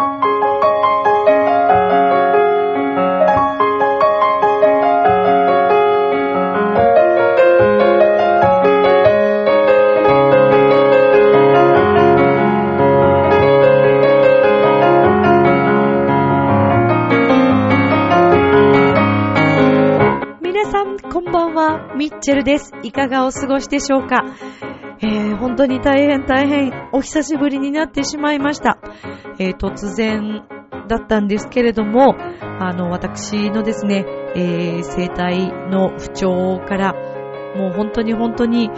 皆さん、こんばんは。ミッチェルです。いかがお過ごしでしょうか？えー、本当に大変大変お久しぶりになってしまいました。えー、突然だったんですけれども、あの、私のですね、えー、生体の不調から、もう本当に本当に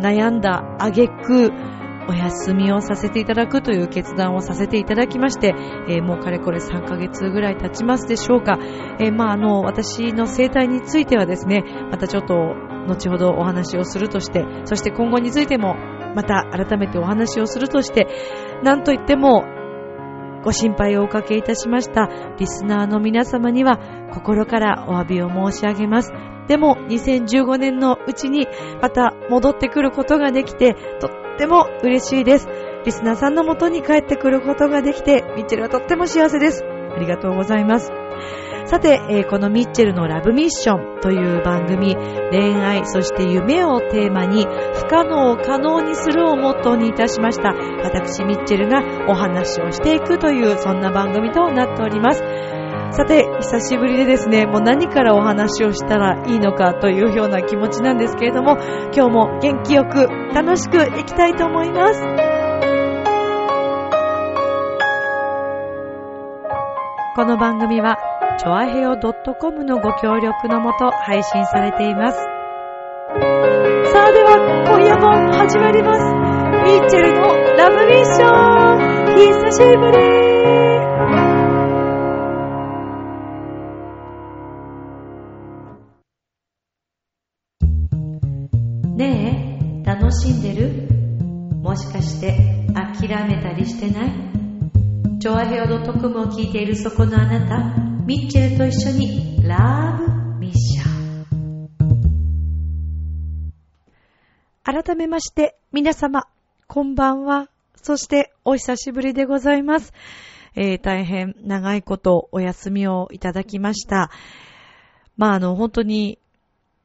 悩んだ挙句、お休みをさせていただくという決断をさせていただきまして、えーもうかれこれ3ヶ月ぐらい経ちますでしょうか。えーまあ、あの、私の生態についてはですね、またちょっと後ほどお話をするとして、そして今後についてもまた改めてお話をするとして、なんといってもご心配をおかけいたしましたリスナーの皆様には心からお詫びを申し上げます。でも2015年のうちにまた戻ってくることができてとっても嬉しいです。リスナーさんのもとに帰ってくることができてミッチェルはとっても幸せです。ありがとうございます。さて、えーこのミッチェルのラブミッションという番組、恋愛、そして夢をテーマに、不可能を可能にするをモットーにいたしました。私、ミッチェルがお話をしていくという、そんな番組となっております。さて、久しぶりでですね、もう何からお話をしたらいいのかというような気持ちなんですけれども、今日も元気よく楽しくいきたいと思います。この番組は、チョアヘオ .com のご協力のもと配信されています。さあでは、今夜も始まります。ミッチェルのラブミッション久しぶりねえ、楽しんでる？もしかして諦めたりしてない？チョアヘオ .com を聞いているそこのあなた、ミッチェルと一緒にラブミッション。改めまして、皆様、こんばんは。そして、お久しぶりでございます。えー大変長いことお休みをいただきました。まあ、あの、本当に、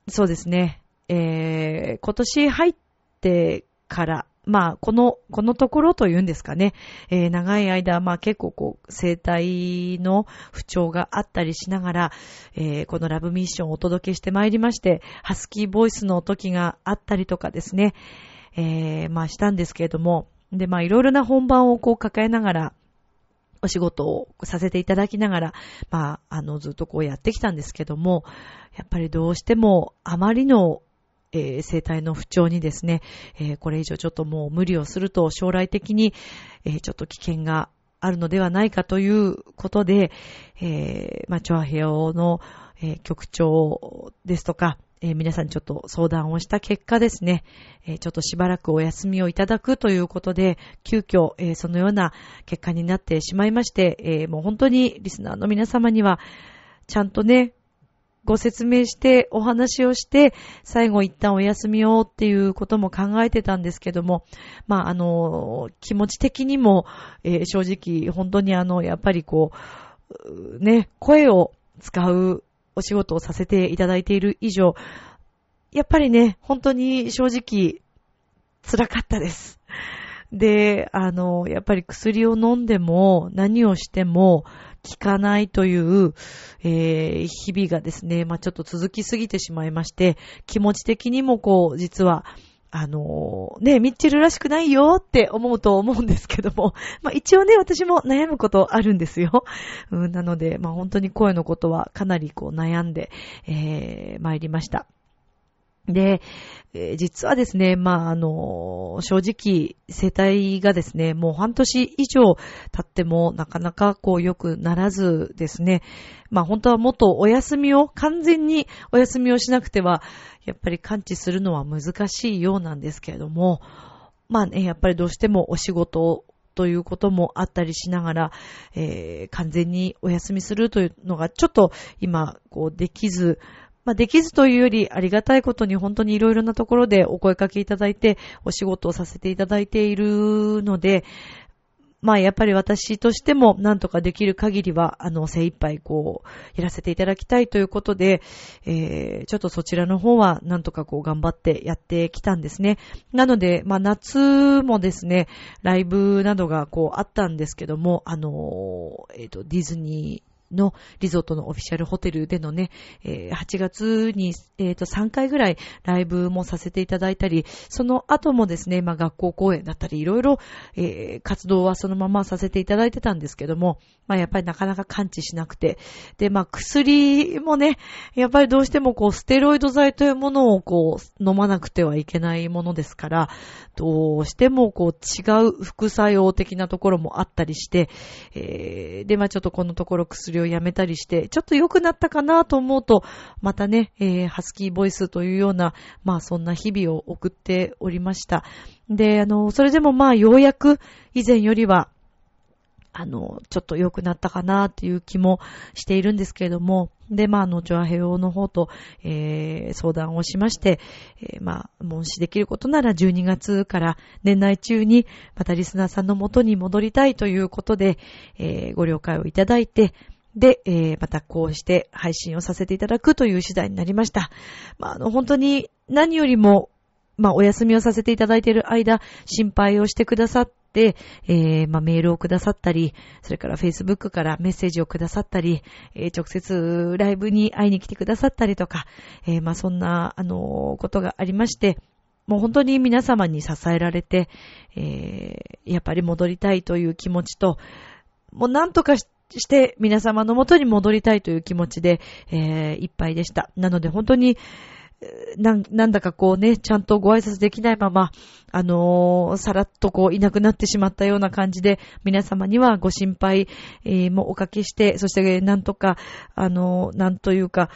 そうですね、えー今年入ってから、まあ、この、このところというんですかね、えー長い間、まあ結構こう、生体の不調があったりしながら、えーこのラブミッションをお届けしてまいりまして、ハスキーボイスの時があったりとかですね、えーまあしたんですけれども、で、まあいろいろな本番をこう抱えながら、お仕事をさせていただきながら、まあ、あの、ずっとこうやってきたんですけども、やっぱりどうしてもあまりの、えー生体の不調にですね、えーこれ以上ちょっともう無理をすると将来的に、えーちょっと危険があるのではないかということで、えーまあ、チョアヘオの、えー局長ですとか、えー皆さんにちょっと相談をした結果ですね、えーちょっとしばらくお休みをいただくということで、急遽、えーそのような結果になってしまいまして、えもう本当にリスナーの皆様には、ちゃんとね、ご説明して、お話をして、最後一旦お休みをっていうことも考えてたんですけども、まあ、あの、気持ち的にも、えー正直、本当にあの、やっぱりこう、ね、声を使うお仕事をさせていただいている以上、やっぱりね、本当に正直、辛かったです。で、あの、やっぱり薬を飲んでも、何をしても、効かないという、えー日々がですね、まあ、ちょっと続きすぎてしまいまして、気持ち的にもこう、実は、あのね、ミッチェルらしくないよって思うと思うんですけども、まあ、一応ね、私も悩むことあるんですよ。うん、なので、まあ、本当に声のことはかなりこう悩んで、えー、参りました。で、え実はですね、まあ、あの、正直、生体がですね、もう半年以上経っても、なかなかこう良くならずですね、まあ、本当はもっとお休みを、完全にお休みをしなくては、やっぱり感知するのは難しいようなんですけれども、まあね、やっぱりどうしてもお仕事ということもあったりしながら、えー完全にお休みするというのがちょっと今、こうできず、まあ、できずというよりありがたいことに本当にいろいろなところでお声かけいただいてお仕事をさせていただいているので、まあやっぱり私としてもなんとかできる限りは、あの、精一杯こう、やらせていただきたいということで、えー、ちょっとそちらの方はなんとかこう頑張ってやってきたんですね。なので、まあ夏もですね、ライブなどがこうあったんですけども、あの、えっ、ー、と、ディズニー、のリゾートのオフィシャルホテルでのね、えー、8月に、えー、と3回ぐらいライブもさせていただいたり、その後もですね、まあ学校公演だったり、いろいろ、えー、活動はそのままさせていただいてたんですけども、まあやっぱりなかなか感知しなくて、で、まあ薬もね、やっぱりどうしてもこうステロイド剤というものをこう飲まなくてはいけないものですから、どうしてもこう違う副作用的なところもあったりして、えー、で、まあちょっとこのところ薬ををやめたりして、ちょっと良くなったかなと思うと、またね、えー、ハスキーボイスというような、まあそんな日々を送っておりました。で、あの、それでもまあようやく以前よりは、あの、ちょっと良くなったかなっていう気もしているんですけれども、で、まあ、あの、ジョアヘオの方と、えー、相談をしまして、えー、まあ、申しできることなら12月から年内中に、またリスナーさんの元に戻りたいということで、えー、ご了解をいただいて、で、えー、またこうして配信をさせていただくという次第になりました。まあ、あの、本当に何よりも、まあ、お休みをさせていただいている間、心配をしてくださって、えー、まあ、メールをくださったり、それから Facebook からメッセージをくださったり、えー、直接ライブに会いに来てくださったりとか、えー、まあ、そんな、あのことがありまして、もう本当に皆様に支えられて、えー、やっぱり戻りたいという気持ちと、もうなんとかしてして皆様のもとに戻りたいという気持ちで、えー、いっぱいでした。なので本当に、ななんだかこうね、ちゃんとご挨拶できないまま、あのー、さらっとこういなくなってしまったような感じで、皆様にはご心配、えー、もおかけして、そしてなんとか、あのー、なんというか、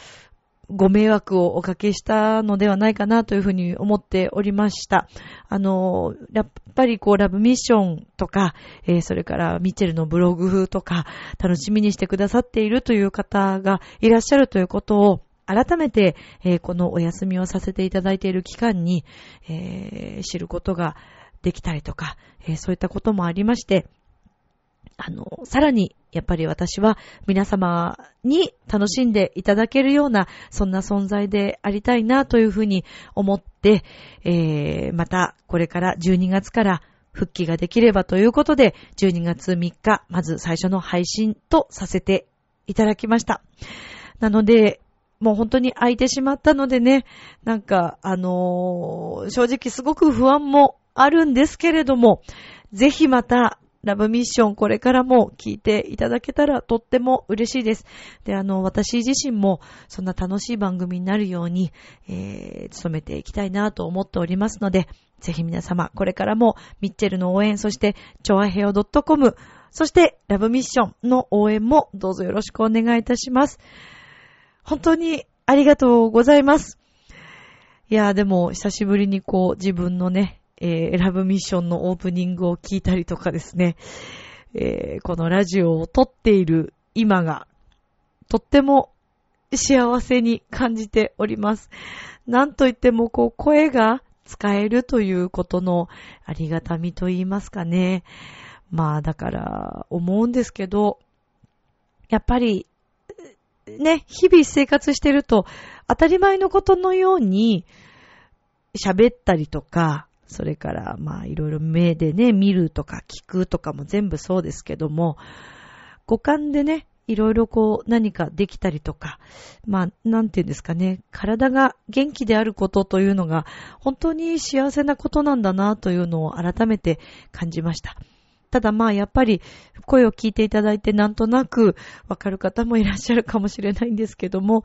ご迷惑をおかけしたのではないかなというふうに思っておりました。あの、やっぱりこうラブミッションとか、えー、それからミッチェルのブログとか楽しみにしてくださっているという方がいらっしゃるということを改めて、えー、このお休みをさせていただいている期間に、えー、知ることができたりとか、えそういったこともありまして、あの、さらに、やっぱり私は皆様に楽しんでいただけるような、そんな存在でありたいなというふうに思って、えー、またこれから12月から復帰ができればということで、12月3日、まず最初の配信とさせていただきました。なので、もう本当に空いてしまったのでね、なんか、あのー、正直すごく不安もあるんですけれども、ぜひまたラブミッションこれからも聞いていただけたらとっても嬉しいです。で、あの、私自身もそんな楽しい番組になるように、えー、努めていきたいなと思っておりますので、ぜひ皆様、これからもミッチェルの応援、そして、チョアヘオ .com、そして、ラブミッションの応援もどうぞよろしくお願いいたします。本当にありがとうございます。いや、でも、久しぶりにこう、自分のね、えー、ラブミッションのオープニングを聞いたりとかですね、えー、このラジオを撮っている今が、とっても幸せに感じております。なんといっても、こう、声が使えるということのありがたみと言いますかね。まあ、だから、思うんですけど、やっぱり、ね、日々生活してると、当たり前のことのように、喋ったりとか、それから、まあ、いろいろ目でね、見るとか聞くとかも全部そうですけども、五感でね、いろいろこう何かできたりとか、まあ、なんていうんですかね、体が元気であることというのが本当に幸せなことなんだなというのを改めて感じました。ただまあやっぱり声を聞いていただいてなんとなくわかる方もいらっしゃるかもしれないんですけども、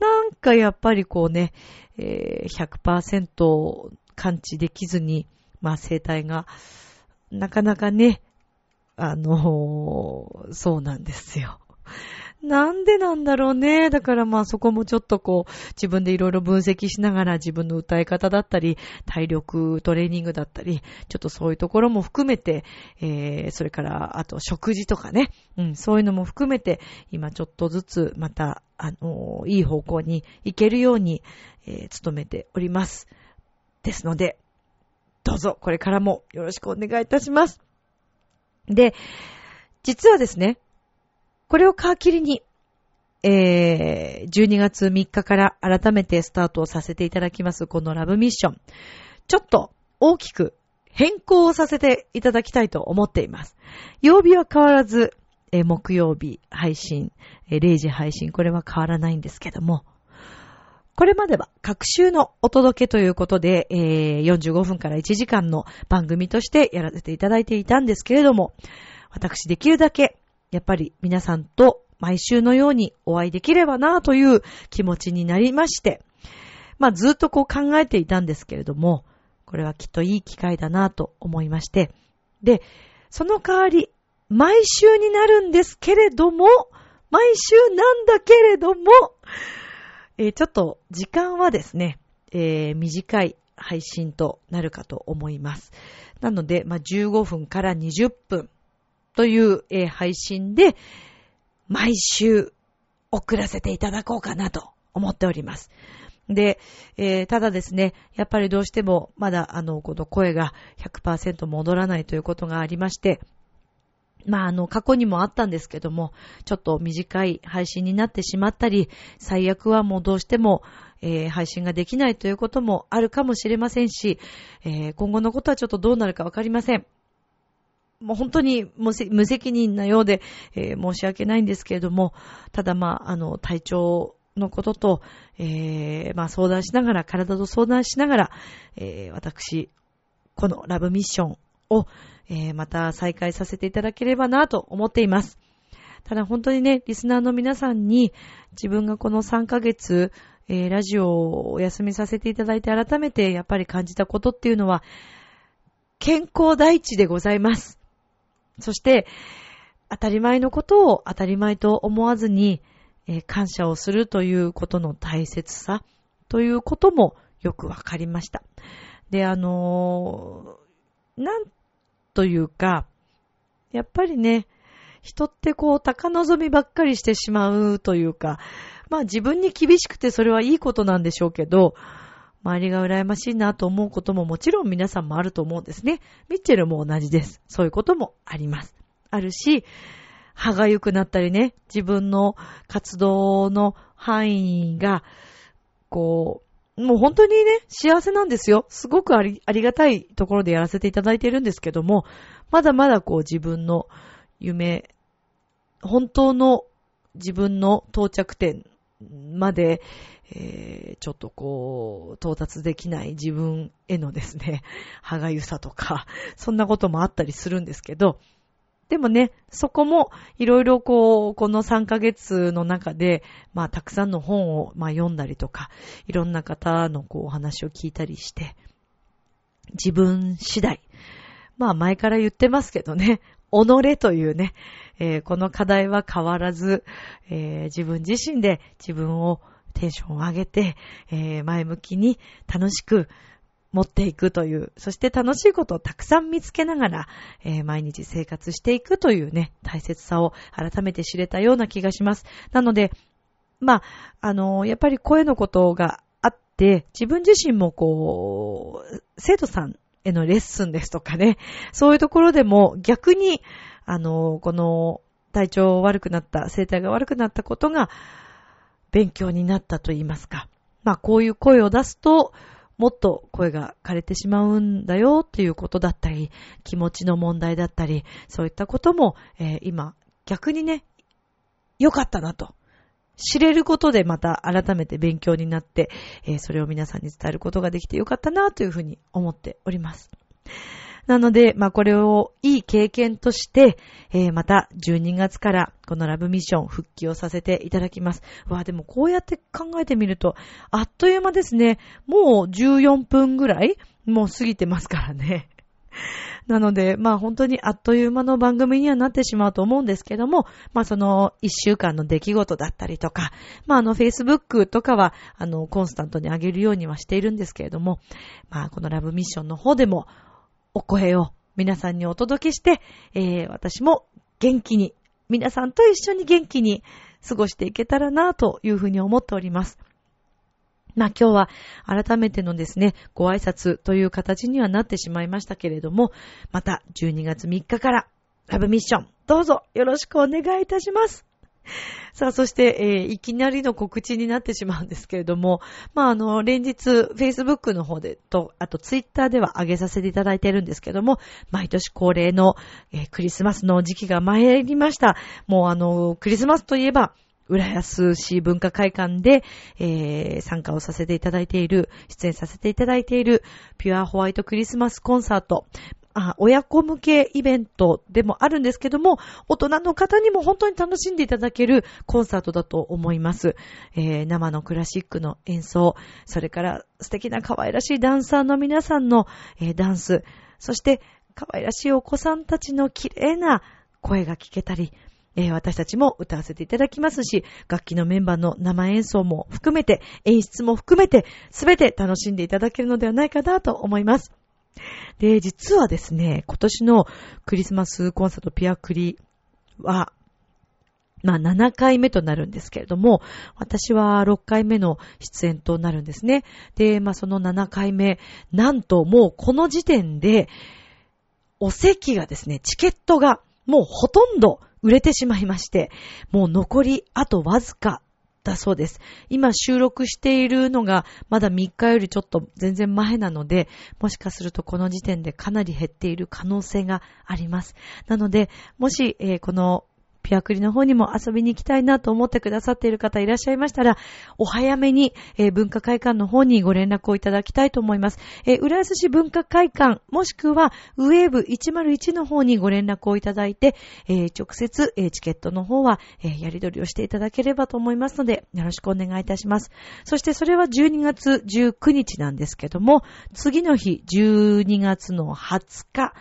なんかやっぱりこうね、えー、100%感知できずに、まあ生態が、なかなかね、あのー、そうなんですよ。なんでなんだろうね。だからまあそこもちょっとこう自分でいろいろ分析しながら自分の歌い方だったり、体力トレーニングだったり、ちょっとそういうところも含めて、えー、それからあと食事とかね、うん、そういうのも含めて今ちょっとずつまた、あのー、いい方向に行けるように、えー、努めております。ですので、どうぞこれからもよろしくお願いいたします。で、実はですね、これを皮切りに、えー、12月3日から改めてスタートをさせていただきます、このラブミッション。ちょっと大きく変更をさせていただきたいと思っています。曜日は変わらず、えー、木曜日配信、えー、0時配信、これは変わらないんですけども、これまでは各週のお届けということで、えー、45分から1時間の番組としてやらせていただいていたんですけれども、私できるだけ、やっぱり皆さんと毎週のようにお会いできればなという気持ちになりまして、まあずっとこう考えていたんですけれども、これはきっといい機会だなと思いまして、で、その代わり、毎週になるんですけれども、毎週なんだけれども、えー、ちょっと時間はですね、えー、短い配信となるかと思います。なので、まあ、15分から20分という、えー、配信で、毎週送らせていただこうかなと思っております。で、えー、ただですね、やっぱりどうしてもまだあの、この声が100%戻らないということがありまして、まあ、あの、過去にもあったんですけども、ちょっと短い配信になってしまったり、最悪はもうどうしても、えー、配信ができないということもあるかもしれませんし、えー、今後のことはちょっとどうなるかわかりません。もう本当に無責任なようで、えー、申し訳ないんですけれども、ただまあ、あの、体調のことと、え、まあ相談しながら、体と相談しながら、え、私、このラブミッションを、えー、また再開させていただければなと思っています。ただ本当にね、リスナーの皆さんに自分がこの3ヶ月、えー、ラジオをお休みさせていただいて改めてやっぱり感じたことっていうのは、健康第一でございます。そして、当たり前のことを当たり前と思わずに、えー、感謝をするということの大切さということもよくわかりました。で、あのー、なんというか、やっぱりね、人ってこう、高望みばっかりしてしまうというか、まあ自分に厳しくてそれはいいことなんでしょうけど、周りが羨ましいなと思うことももちろん皆さんもあると思うんですね。ミッチェルも同じです。そういうこともあります。あるし、歯が良くなったりね、自分の活動の範囲が、こう、もう本当にね、幸せなんですよ。すごくあり、ありがたいところでやらせていただいているんですけども、まだまだこう自分の夢、本当の自分の到着点まで、えー、ちょっとこう、到達できない自分へのですね、歯がゆさとか、そんなこともあったりするんですけど、でもね、そこもいろいろこう、この3ヶ月の中で、まあたくさんの本をまあ読んだりとか、いろんな方のこうお話を聞いたりして、自分次第。まあ前から言ってますけどね、己というね、えー、この課題は変わらず、えー、自分自身で自分をテンションを上げて、えー、前向きに楽しく持っていくという、そして楽しいことをたくさん見つけながら、えー、毎日生活していくというね、大切さを改めて知れたような気がします。なので、まあ、あのー、やっぱり声のことがあって、自分自身もこう、生徒さんへのレッスンですとかね、そういうところでも逆に、あのー、この体調悪くなった、生体が悪くなったことが勉強になったと言いますか。まあ、こういう声を出すと、もっと声が枯れてしまうんだよっていうことだったり、気持ちの問題だったり、そういったことも、えー、今、逆にね、良かったなと。知れることでまた改めて勉強になって、えー、それを皆さんに伝えることができて良かったなというふうに思っております。なので、まあこれをいい経験として、えー、また12月からこのラブミッション復帰をさせていただきます。わあ、でもこうやって考えてみると、あっという間ですね。もう14分ぐらいもう過ぎてますからね。なので、まあ本当にあっという間の番組にはなってしまうと思うんですけども、まあその一週間の出来事だったりとか、まああの Facebook とかはあのコンスタントに上げるようにはしているんですけれども、まあこのラブミッションの方でもお声を皆さんにお届けして、えー、私も元気に、皆さんと一緒に元気に過ごしていけたらなというふうに思っております。まあ今日は改めてのですね、ご挨拶という形にはなってしまいましたけれども、また12月3日からラブミッション、どうぞよろしくお願いいたします。さあ、そして、えー、いきなりの告知になってしまうんですけれども、まあ、あの、連日、Facebook の方でと、あと Twitter では上げさせていただいているんですけども、毎年恒例の、えー、クリスマスの時期が参りました。もうあの、クリスマスといえば、浦安市文化会館で、えー、参加をさせていただいている、出演させていただいている、ピュアホワイトクリスマスコンサート。あ親子向けイベントでもあるんですけども、大人の方にも本当に楽しんでいただけるコンサートだと思います。えー、生のクラシックの演奏、それから素敵な可愛らしいダンサーの皆さんの、えー、ダンス、そして可愛らしいお子さんたちの綺麗な声が聞けたり、え、私たちも歌わせていただきますし、楽器のメンバーの生演奏も含めて、演出も含めて、すべて楽しんでいただけるのではないかなと思います。で、実はですね、今年のクリスマスコンサートピアクリは、まあ7回目となるんですけれども、私は6回目の出演となるんですね。で、まあその7回目、なんともうこの時点で、お席がですね、チケットがもうほとんど売れてしまいまして、もう残りあとわずかだそうです。今収録しているのがまだ3日よりちょっと全然前なので、もしかするとこの時点でかなり減っている可能性があります。なので、もし、えー、このピアクリの方にも遊びに行きたいなと思ってくださっている方いらっしゃいましたら、お早めに、えー、文化会館の方にご連絡をいただきたいと思います。えー、浦安市文化会館、もしくは、ウェーブ101の方にご連絡をいただいて、えー、直接、えチケットの方は、えやり取りをしていただければと思いますので、よろしくお願いいたします。そしてそれは12月19日なんですけども、次の日、12月の20日、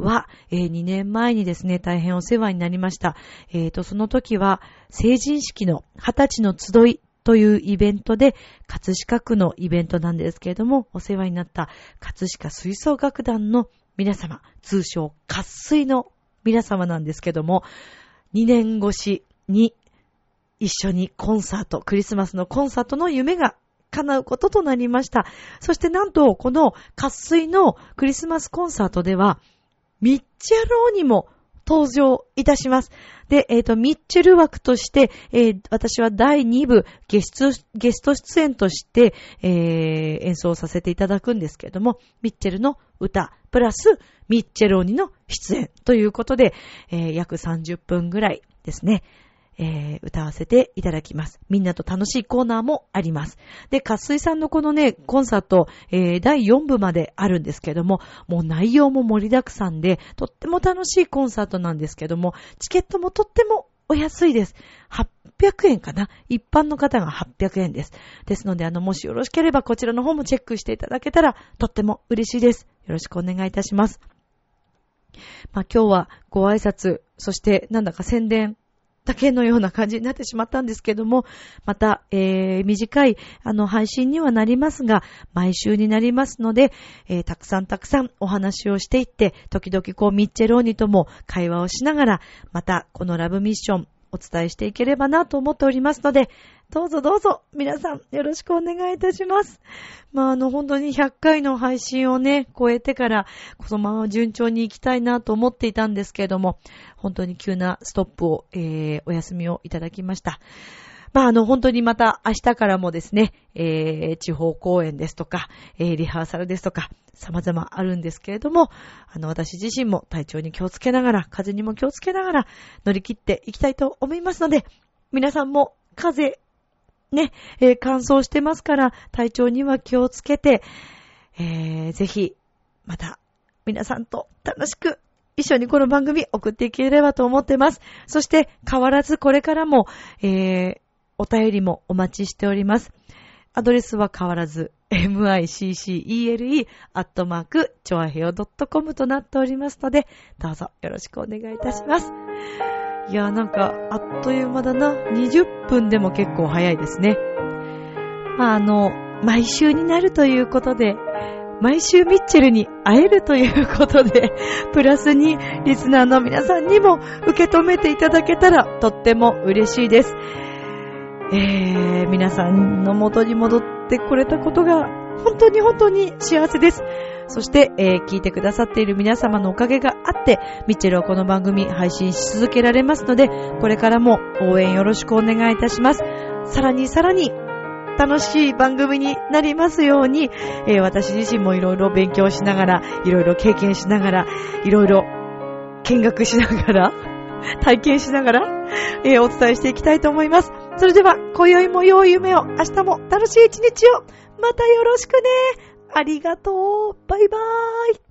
は、えー、2年前にですね、大変お世話になりました。えーと、その時は、成人式の20歳の集いというイベントで、葛飾区のイベントなんですけれども、お世話になった葛飾吹奏楽団の皆様、通称、活水の皆様なんですけども、2年越しに一緒にコンサート、クリスマスのコンサートの夢が叶うこととなりました。そしてなんと、この活水のクリスマスコンサートでは、ミッチェローニも登場いたします。で、えっ、ー、と、ミッチェル枠として、えー、私は第2部ゲスト、ゲスト出演として、えー、演奏させていただくんですけれども、ミッチェルの歌、プラス、ミッチェローニの出演ということで、え、約30分ぐらいですね。えー、歌わせていただきます。みんなと楽しいコーナーもあります。で、かっすいさんのこのね、コンサート、えー、第4部まであるんですけども、もう内容も盛りだくさんで、とっても楽しいコンサートなんですけども、チケットもとってもお安いです。800円かな一般の方が800円です。ですので、あの、もしよろしければこちらの方もチェックしていただけたら、とっても嬉しいです。よろしくお願いいたします。まあ、今日はご挨拶、そしてなんだか宣伝だけのような感じになってしまったんですけども、また、えー、短い、あの、配信にはなりますが、毎週になりますので、えー、たくさんたくさんお話をしていって、時々こう、ミッチェローニとも会話をしながら、また、このラブミッション、お伝えしていければなと思っておりますので、どうぞどうぞ、皆さんよろしくお願いいたします。まあ、あの、本当に100回の配信をね、超えてから、このまま順調に行きたいなと思っていたんですけれども、本当に急なストップを、えー、お休みをいただきました。まあ、あの、本当にまた明日からもですね、えー、地方公演ですとか、えー、リハーサルですとか、様々あるんですけれども、あの、私自身も体調に気をつけながら、風にも気をつけながら、乗り切っていきたいと思いますので、皆さんも風、ね、えー、乾燥してますから、体調には気をつけて、えー、ぜひ、また、皆さんと楽しく一緒にこの番組送っていければと思ってます。そして変わらずこれからも、えー、お便りもお待ちしております。アドレスは変わらず、miccele アットマーク、ちょあへよ .com となっておりますので、どうぞよろしくお願いいたします。いやーなんか、あっという間だな。20分でも結構早いですね。まああの、毎週になるということで、毎週ミッチェルに会えるということで、プラスにリスナーの皆さんにも受け止めていただけたらとっても嬉しいです。えー、皆さんの元に戻ってこれたことが本当に本当に幸せです。そして、えー、聞いてくださっている皆様のおかげがあって、ミッチェルはこの番組配信し続けられますので、これからも応援よろしくお願いいたします。さらにさらに、楽しい番組になりますように、えー、私自身もいろいろ勉強しながら、いろいろ経験しながら、いろいろ見学しながら、体験しながら、えー、お伝えしていきたいと思います。それでは、今宵も良い夢を、明日も楽しい一日を、またよろしくね。ありがとう。バイバーイ。